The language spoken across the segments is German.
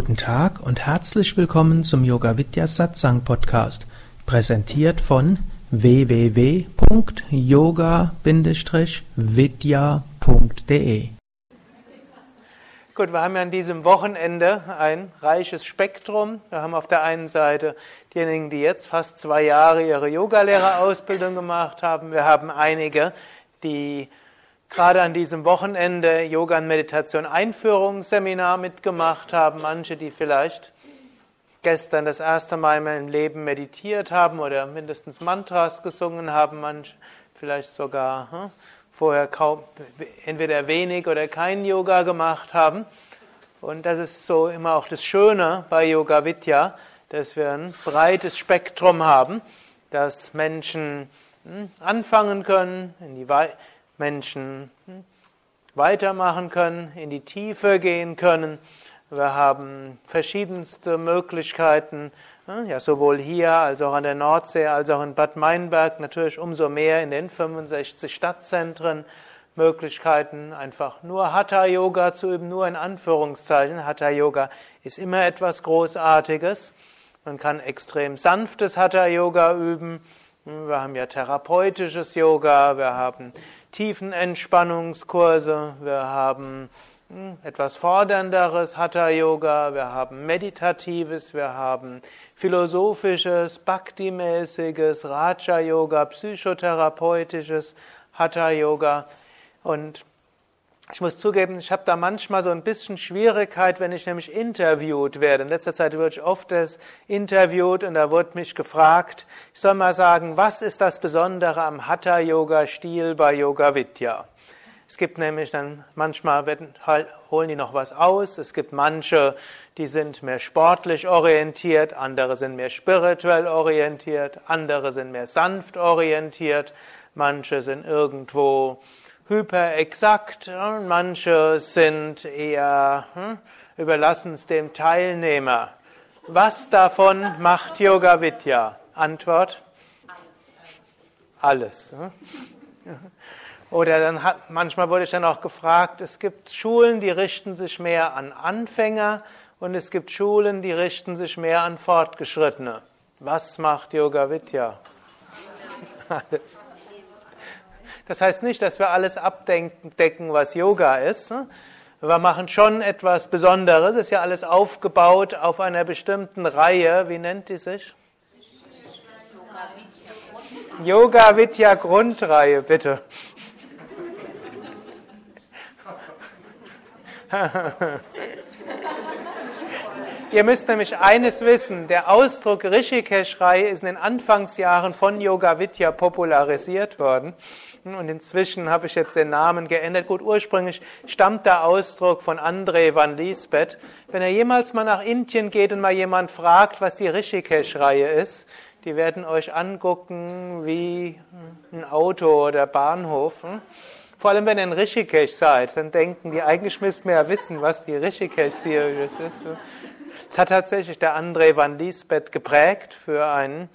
Guten Tag und herzlich willkommen zum Yoga Vidya Satsang Podcast, präsentiert von www.yoga-vidya.de. Gut, wir haben ja an diesem Wochenende ein reiches Spektrum. Wir haben auf der einen Seite diejenigen, die jetzt fast zwei Jahre ihre Yogalehrerausbildung gemacht haben. Wir haben einige, die gerade an diesem Wochenende Yoga und Meditation Einführungsseminar mitgemacht haben. Manche, die vielleicht gestern das erste Mal in ihrem Leben meditiert haben oder mindestens Mantras gesungen haben. Manche vielleicht sogar hm, vorher kaum, entweder wenig oder kein Yoga gemacht haben. Und das ist so immer auch das Schöne bei Yoga Vidya, dass wir ein breites Spektrum haben, dass Menschen hm, anfangen können, in die Menschen hm, weitermachen können, in die Tiefe gehen können. Wir haben verschiedenste Möglichkeiten, hm, ja, sowohl hier als auch an der Nordsee, als auch in Bad Meinberg, natürlich umso mehr in den 65 Stadtzentren. Möglichkeiten, einfach nur Hatha-Yoga zu üben, nur in Anführungszeichen. Hatha-Yoga ist immer etwas Großartiges. Man kann extrem sanftes Hatha-Yoga üben. Hm, wir haben ja therapeutisches Yoga, wir haben Tiefenentspannungskurse, wir haben hm, etwas fordernderes Hatha-Yoga, wir haben meditatives, wir haben philosophisches, Bhakti-mäßiges, Raja-Yoga, psychotherapeutisches Hatha-Yoga. Und ich muss zugeben, ich habe da manchmal so ein bisschen Schwierigkeit, wenn ich nämlich interviewt werde. In letzter Zeit wurde ich oft interviewt und da wurde mich gefragt, ich soll mal sagen, was ist das Besondere am Hatha-Yoga-Stil bei Yoga Vidya? Es gibt nämlich dann, manchmal werden, halt, holen die noch was aus. Es gibt manche, die sind mehr sportlich orientiert, andere sind mehr spirituell orientiert, andere sind mehr sanft orientiert, manche sind irgendwo hyperexakt und manche sind eher, hm, überlassen es dem Teilnehmer. Was davon macht Yoga Vidya? Antwort? Alles. Hm? Oder dann hat, manchmal wurde ich dann auch gefragt, es gibt Schulen, die richten sich mehr an Anfänger und es gibt Schulen, die richten sich mehr an Fortgeschrittene. Was macht Yoga Vidya? Alles. Das heißt nicht, dass wir alles abdecken, was Yoga ist. Wir machen schon etwas Besonderes. Es ist ja alles aufgebaut auf einer bestimmten Reihe. Wie nennt die sich? Yoga Vidya Grundreihe, bitte. Ihr müsst nämlich eines wissen, der Ausdruck Rishikesh-Reihe ist in den Anfangsjahren von Yoga Vidya popularisiert worden. Und inzwischen habe ich jetzt den Namen geändert. Gut, ursprünglich stammt der Ausdruck von André van Liesbeth. Wenn er jemals mal nach Indien geht und mal jemand fragt, was die Rishikesh-Reihe ist, die werden euch angucken wie ein Auto oder Bahnhof. Vor allem, wenn ihr in Rishikesh seid, dann denken die, eigentlich müsst ihr ja wissen, was die Rishikesh-Series ist. Es hat tatsächlich der André van Liesbeth geprägt für einen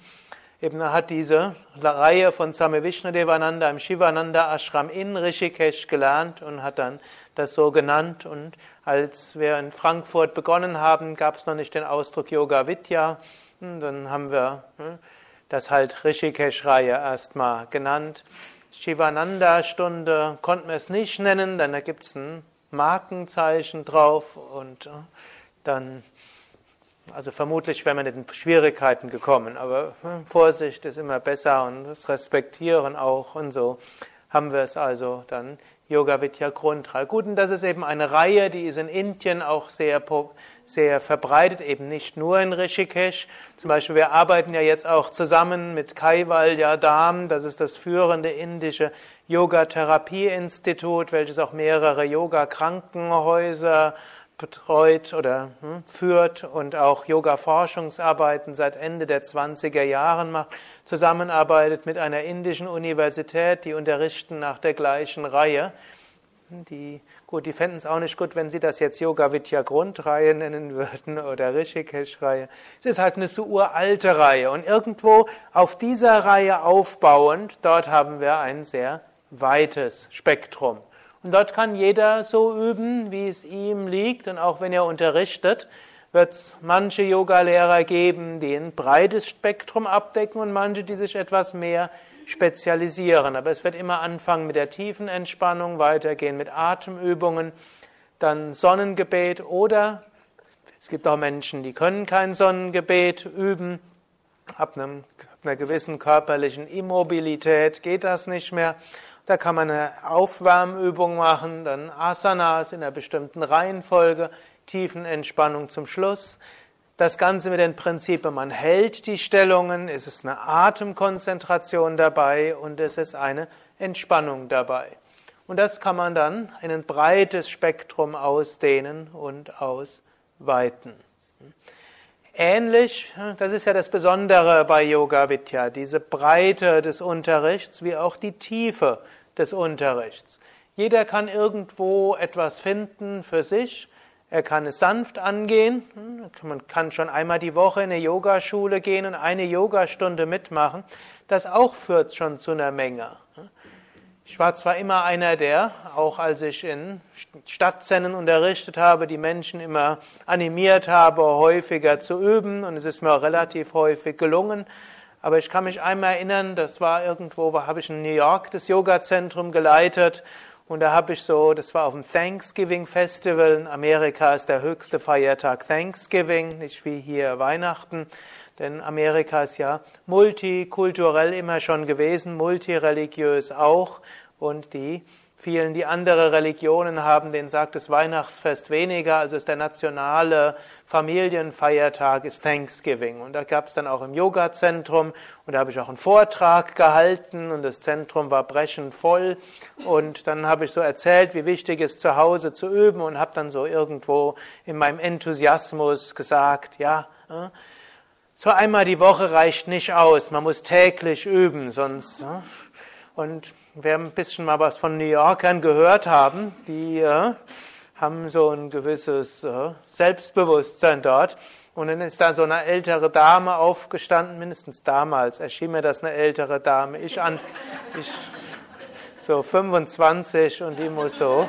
Eben er hat diese Reihe von Same Vishnadevananda im Shivananda Ashram in Rishikesh gelernt und hat dann das so genannt. Und als wir in Frankfurt begonnen haben, gab es noch nicht den Ausdruck Yoga Vidya. Und dann haben wir hm, das halt Rishikesh-Reihe erstmal genannt. Shivananda-Stunde konnten wir es nicht nennen, denn da gibt es ein Markenzeichen drauf und äh, dann also vermutlich wäre man in Schwierigkeiten gekommen, aber hm, Vorsicht ist immer besser und das Respektieren auch und so haben wir es also dann Yoga Vidya Grundreihe. Gut, und das ist eben eine Reihe, die ist in Indien auch sehr, sehr verbreitet, eben nicht nur in Rishikesh. Zum Beispiel, wir arbeiten ja jetzt auch zusammen mit Kaival Yadam, das ist das führende indische Yoga-Therapie-Institut, welches auch mehrere Yoga-Krankenhäuser betreut oder hm, führt und auch Yoga-Forschungsarbeiten seit Ende der 20er Jahren macht, zusammenarbeitet mit einer indischen Universität, die unterrichten nach der gleichen Reihe. Die, gut, die fänden es auch nicht gut, wenn sie das jetzt Yoga Vidya Grundreihe nennen würden oder Rishikesh-Reihe. Es ist halt eine so uralte Reihe und irgendwo auf dieser Reihe aufbauend, dort haben wir ein sehr weites Spektrum. Und dort kann jeder so üben, wie es ihm liegt. Und auch wenn er unterrichtet, wird es manche Yogalehrer geben, die ein breites Spektrum abdecken und manche, die sich etwas mehr spezialisieren. Aber es wird immer anfangen mit der tiefen Entspannung, weitergehen mit Atemübungen, dann Sonnengebet oder es gibt auch Menschen, die können kein Sonnengebet üben. Ab, einem, ab einer gewissen körperlichen Immobilität geht das nicht mehr. Da kann man eine Aufwärmübung machen, dann Asanas in einer bestimmten Reihenfolge, Tiefenentspannung zum Schluss. Das Ganze mit den Prinzipien, man hält die Stellungen, es ist eine Atemkonzentration dabei und es ist eine Entspannung dabei. Und das kann man dann in ein breites Spektrum ausdehnen und ausweiten. Ähnlich, das ist ja das Besondere bei Yoga Vidya, diese Breite des Unterrichts wie auch die Tiefe des Unterrichts. Jeder kann irgendwo etwas finden für sich. Er kann es sanft angehen. Man kann schon einmal die Woche in eine Yogaschule gehen und eine Yogastunde mitmachen. Das auch führt schon zu einer Menge. Ich war zwar immer einer, der, auch als ich in Stadtzennen unterrichtet habe, die Menschen immer animiert habe, häufiger zu üben und es ist mir auch relativ häufig gelungen. Aber ich kann mich einmal erinnern, das war irgendwo, habe ich in New York das Yoga-Zentrum geleitet und da habe ich so, das war auf dem Thanksgiving Festival. In Amerika ist der höchste Feiertag Thanksgiving, nicht wie hier Weihnachten. Denn Amerika ist ja multikulturell immer schon gewesen, multireligiös auch. Und die vielen, die andere Religionen haben, denen sagt das Weihnachtsfest weniger, also ist der nationale Familienfeiertag ist Thanksgiving. Und da gab es dann auch im Yoga-Zentrum und da habe ich auch einen Vortrag gehalten und das Zentrum war brechend voll. Und dann habe ich so erzählt, wie wichtig es zu Hause zu üben und habe dann so irgendwo in meinem Enthusiasmus gesagt, ja, äh, so einmal die Woche reicht nicht aus, man muss täglich üben, sonst. Und wer ein bisschen mal was von New Yorkern gehört haben, die äh, haben so ein gewisses äh, Selbstbewusstsein dort. Und dann ist da so eine ältere Dame aufgestanden, mindestens damals erschien mir das eine ältere Dame. Ich, an, ich so 25 und die muss so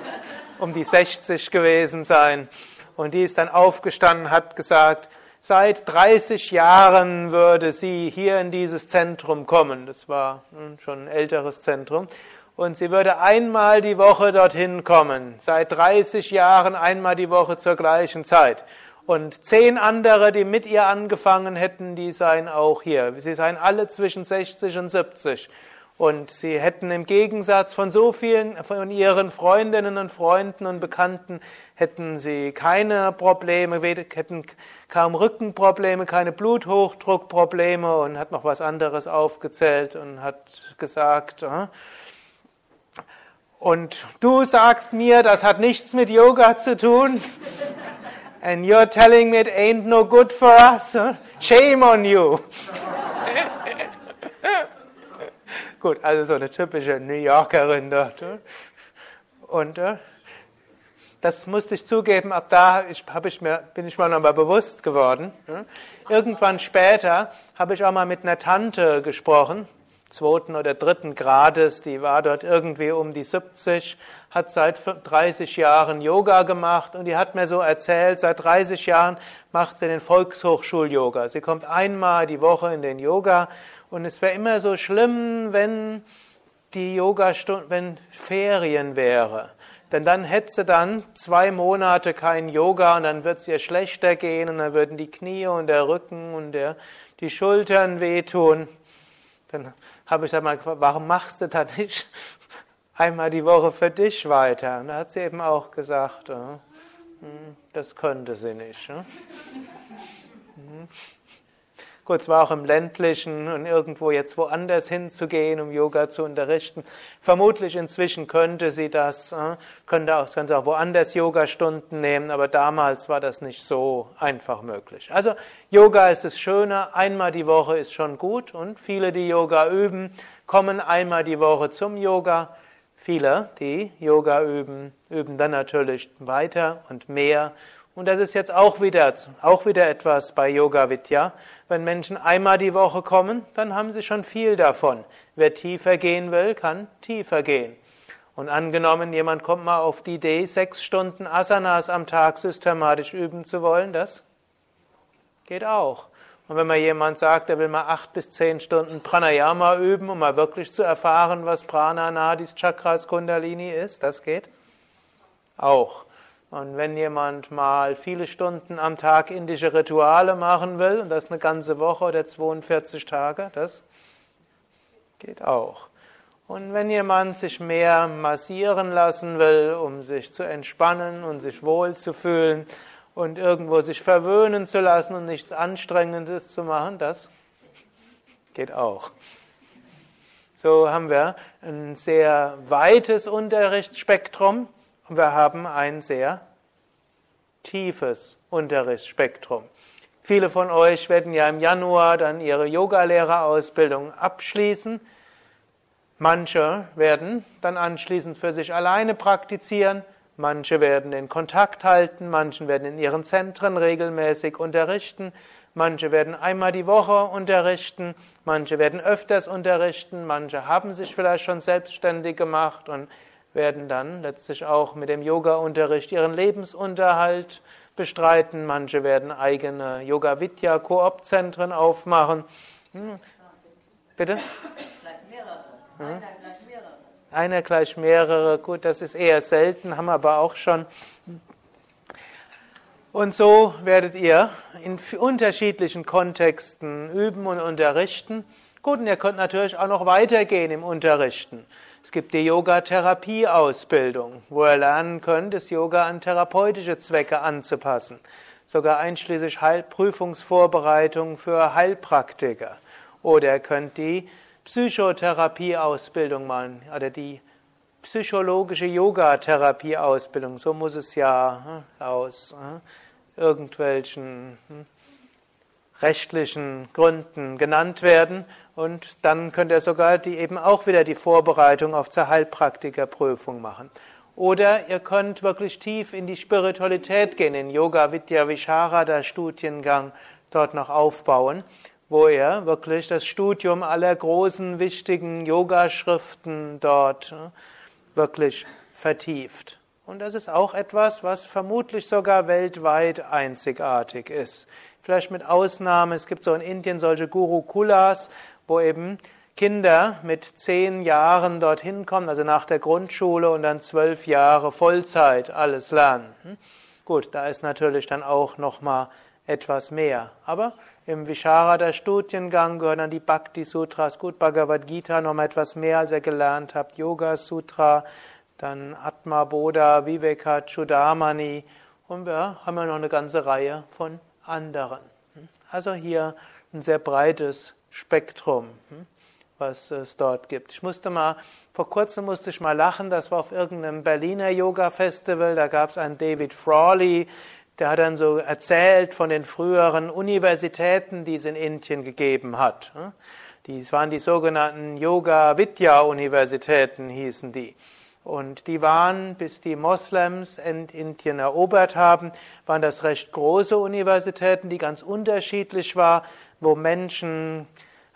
um die 60 gewesen sein. Und die ist dann aufgestanden, hat gesagt, Seit 30 Jahren würde sie hier in dieses Zentrum kommen. Das war schon ein älteres Zentrum. Und sie würde einmal die Woche dorthin kommen. Seit 30 Jahren einmal die Woche zur gleichen Zeit. Und zehn andere, die mit ihr angefangen hätten, die seien auch hier. Sie seien alle zwischen 60 und 70. Und sie hätten im Gegensatz von so vielen von ihren Freundinnen und Freunden und Bekannten hätten sie keine Probleme, hätten kaum Rückenprobleme, keine Bluthochdruckprobleme und hat noch was anderes aufgezählt und hat gesagt, äh, und du sagst mir, das hat nichts mit Yoga zu tun. And you're telling me it ain't no good for us. Shame on you. Gut, also so eine typische New Yorkerin dort. Und äh, das musste ich zugeben, ab da ich, ich mir, bin ich mir nochmal bewusst geworden. Irgendwann später habe ich auch mal mit einer Tante gesprochen, zweiten oder dritten Grades, die war dort irgendwie um die 70, hat seit 30 Jahren Yoga gemacht und die hat mir so erzählt, seit 30 Jahren macht sie den Volkshochschul-Yoga. Sie kommt einmal die Woche in den Yoga und es wäre immer so schlimm, wenn die Yogastunde, wenn Ferien wäre. Denn dann hätte sie dann zwei Monate kein Yoga und dann wird es ihr schlechter gehen und dann würden die Knie und der Rücken und der, die Schultern wehtun. Dann habe ich gesagt, warum machst du das nicht einmal die Woche für dich weiter? Und da hat sie eben auch gesagt, hm, das könnte sie nicht. Gut, zwar auch im ländlichen und irgendwo jetzt woanders hinzugehen, um Yoga zu unterrichten. Vermutlich inzwischen könnte sie das, äh, könnte auch, könnte auch woanders Yoga-Stunden nehmen, aber damals war das nicht so einfach möglich. Also Yoga ist das Schöne, einmal die Woche ist schon gut und viele, die Yoga üben, kommen einmal die Woche zum Yoga. Viele, die Yoga üben, üben dann natürlich weiter und mehr und das ist jetzt auch wieder, auch wieder etwas bei Yoga Vidya. Wenn Menschen einmal die Woche kommen, dann haben sie schon viel davon. Wer tiefer gehen will, kann tiefer gehen. Und angenommen, jemand kommt mal auf die Idee, sechs Stunden Asanas am Tag systematisch üben zu wollen, das Geht auch. Und wenn mal jemand sagt, er will mal acht bis zehn Stunden Pranayama üben, um mal wirklich zu erfahren, was Prana, Nadis, Chakras, Kundalini ist, das geht auch. Und wenn jemand mal viele Stunden am Tag indische Rituale machen will, und das eine ganze Woche oder 42 Tage, das geht auch. Und wenn jemand sich mehr massieren lassen will, um sich zu entspannen und sich wohl zu fühlen, und irgendwo sich verwöhnen zu lassen und nichts Anstrengendes zu machen, das geht auch. So haben wir ein sehr weites Unterrichtsspektrum und wir haben ein sehr tiefes Unterrichtsspektrum. Viele von euch werden ja im Januar dann ihre Yogalehrerausbildung abschließen. Manche werden dann anschließend für sich alleine praktizieren. Manche werden in Kontakt halten, manche werden in ihren Zentren regelmäßig unterrichten, manche werden einmal die Woche unterrichten, manche werden öfters unterrichten, manche haben sich vielleicht schon selbstständig gemacht und werden dann letztlich auch mit dem Yoga-Unterricht ihren Lebensunterhalt bestreiten, manche werden eigene Yoga-Vidya-Koop-Zentren aufmachen. Hm. Bitte? Gleich mehrere. Hm? Einer gleich mehrere, gut, das ist eher selten, haben aber auch schon. Und so werdet ihr in unterschiedlichen Kontexten üben und unterrichten. Gut, und ihr könnt natürlich auch noch weitergehen im Unterrichten. Es gibt die Yoga-Therapie-Ausbildung, wo ihr lernen könnt, das Yoga an therapeutische Zwecke anzupassen. Sogar einschließlich Prüfungsvorbereitung für Heilpraktiker. Oder ihr könnt die Psychotherapieausbildung machen oder die psychologische Yoga-Therapieausbildung. So muss es ja hm, aus hm, irgendwelchen hm, rechtlichen Gründen genannt werden. Und dann könnt ihr sogar die eben auch wieder die Vorbereitung auf zur Heilpraktikerprüfung machen. Oder ihr könnt wirklich tief in die Spiritualität gehen, in Yoga Vidya Visharada Studiengang dort noch aufbauen wo er wirklich das Studium aller großen, wichtigen Yogaschriften dort äh, wirklich vertieft. Und das ist auch etwas, was vermutlich sogar weltweit einzigartig ist. Vielleicht mit Ausnahme, es gibt so in Indien solche Gurukulas, wo eben Kinder mit zehn Jahren dorthin kommen, also nach der Grundschule und dann zwölf Jahre Vollzeit alles lernen. Hm? Gut, da ist natürlich dann auch nochmal etwas mehr. Aber im Visharada Studiengang gehören dann die Bhakti Sutras, gut Bhagavad Gita noch mal etwas mehr, als ihr gelernt habt, Yoga Sutra, dann Atma Bodha, Viveka Chudamani und wir haben ja noch eine ganze Reihe von anderen. Also hier ein sehr breites Spektrum, was es dort gibt. Ich musste mal, vor kurzem musste ich mal lachen, das war auf irgendeinem Berliner Yoga Festival, da gab es einen David Frawley, der hat dann so erzählt von den früheren Universitäten, die es in Indien gegeben hat. Dies waren die sogenannten Yoga Vidya Universitäten, hießen die. Und die waren, bis die Moslems in Indien erobert haben, waren das recht große Universitäten, die ganz unterschiedlich waren, wo Menschen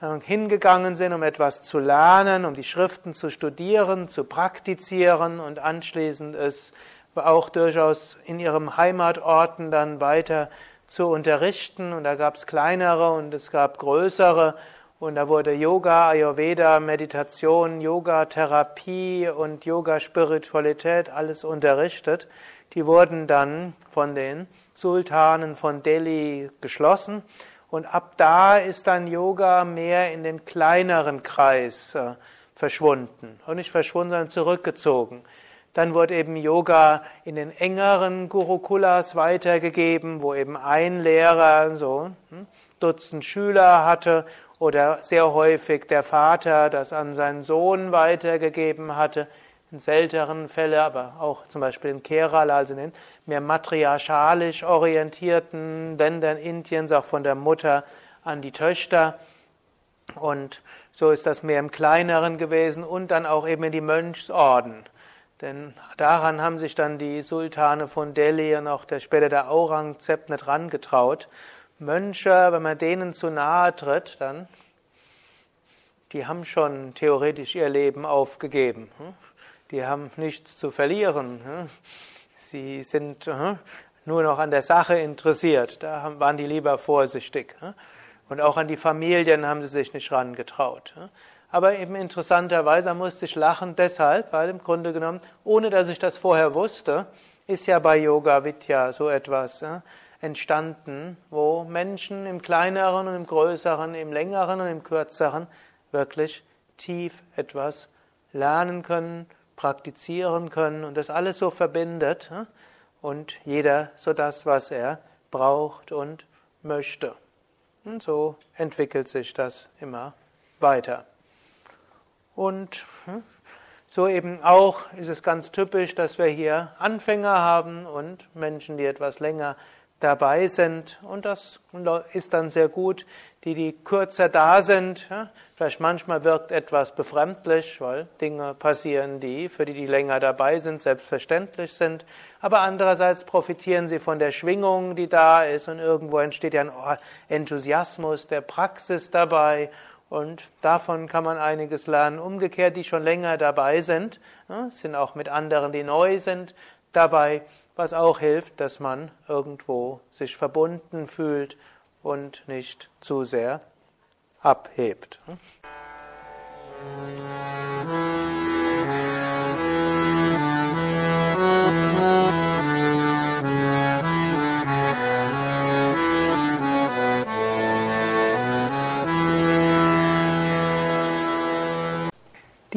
äh, hingegangen sind, um etwas zu lernen, um die Schriften zu studieren, zu praktizieren und anschließend es auch durchaus in ihrem Heimatorten dann weiter zu unterrichten. Und da gab es kleinere und es gab größere. Und da wurde Yoga, Ayurveda, Meditation, Yoga, Therapie und Yoga, Spiritualität alles unterrichtet. Die wurden dann von den Sultanen von Delhi geschlossen. Und ab da ist dann Yoga mehr in den kleineren Kreis äh, verschwunden. Und nicht verschwunden, sondern zurückgezogen. Dann wurde eben Yoga in den engeren Gurukulas weitergegeben, wo eben ein Lehrer so hm, Dutzend Schüler hatte oder sehr häufig der Vater das an seinen Sohn weitergegeben hatte. In seltenen Fällen, aber auch zum Beispiel in Kerala, also in den mehr matriarchalisch orientierten Ländern Indiens, auch von der Mutter an die Töchter. Und so ist das mehr im Kleineren gewesen und dann auch eben in die Mönchsorden. Denn daran haben sich dann die Sultane von Delhi und auch der, später der Aurangzeb nicht rangetraut. Mönche, wenn man denen zu nahe tritt, dann, die haben schon theoretisch ihr Leben aufgegeben. Die haben nichts zu verlieren. Sie sind, nur noch an der Sache interessiert. Da waren die lieber vorsichtig. Und auch an die Familien haben sie sich nicht rangetraut. Aber eben interessanterweise musste ich lachen deshalb, weil im Grunde genommen, ohne dass ich das vorher wusste, ist ja bei Yoga Vidya so etwas entstanden, wo Menschen im kleineren und im größeren, im längeren und im kürzeren wirklich tief etwas lernen können, praktizieren können und das alles so verbindet und jeder so das, was er braucht und möchte. Und so entwickelt sich das immer weiter. Und hm, so eben auch ist es ganz typisch, dass wir hier Anfänger haben und Menschen, die etwas länger dabei sind. Und das ist dann sehr gut. Die, die kürzer da sind, vielleicht manchmal wirkt etwas befremdlich, weil Dinge passieren, die für die, die länger dabei sind, selbstverständlich sind. Aber andererseits profitieren sie von der Schwingung, die da ist. Und irgendwo entsteht ja ein Enthusiasmus der Praxis dabei. Und davon kann man einiges lernen. Umgekehrt, die schon länger dabei sind, sind auch mit anderen, die neu sind, dabei was auch hilft, dass man irgendwo sich verbunden fühlt und nicht zu sehr abhebt.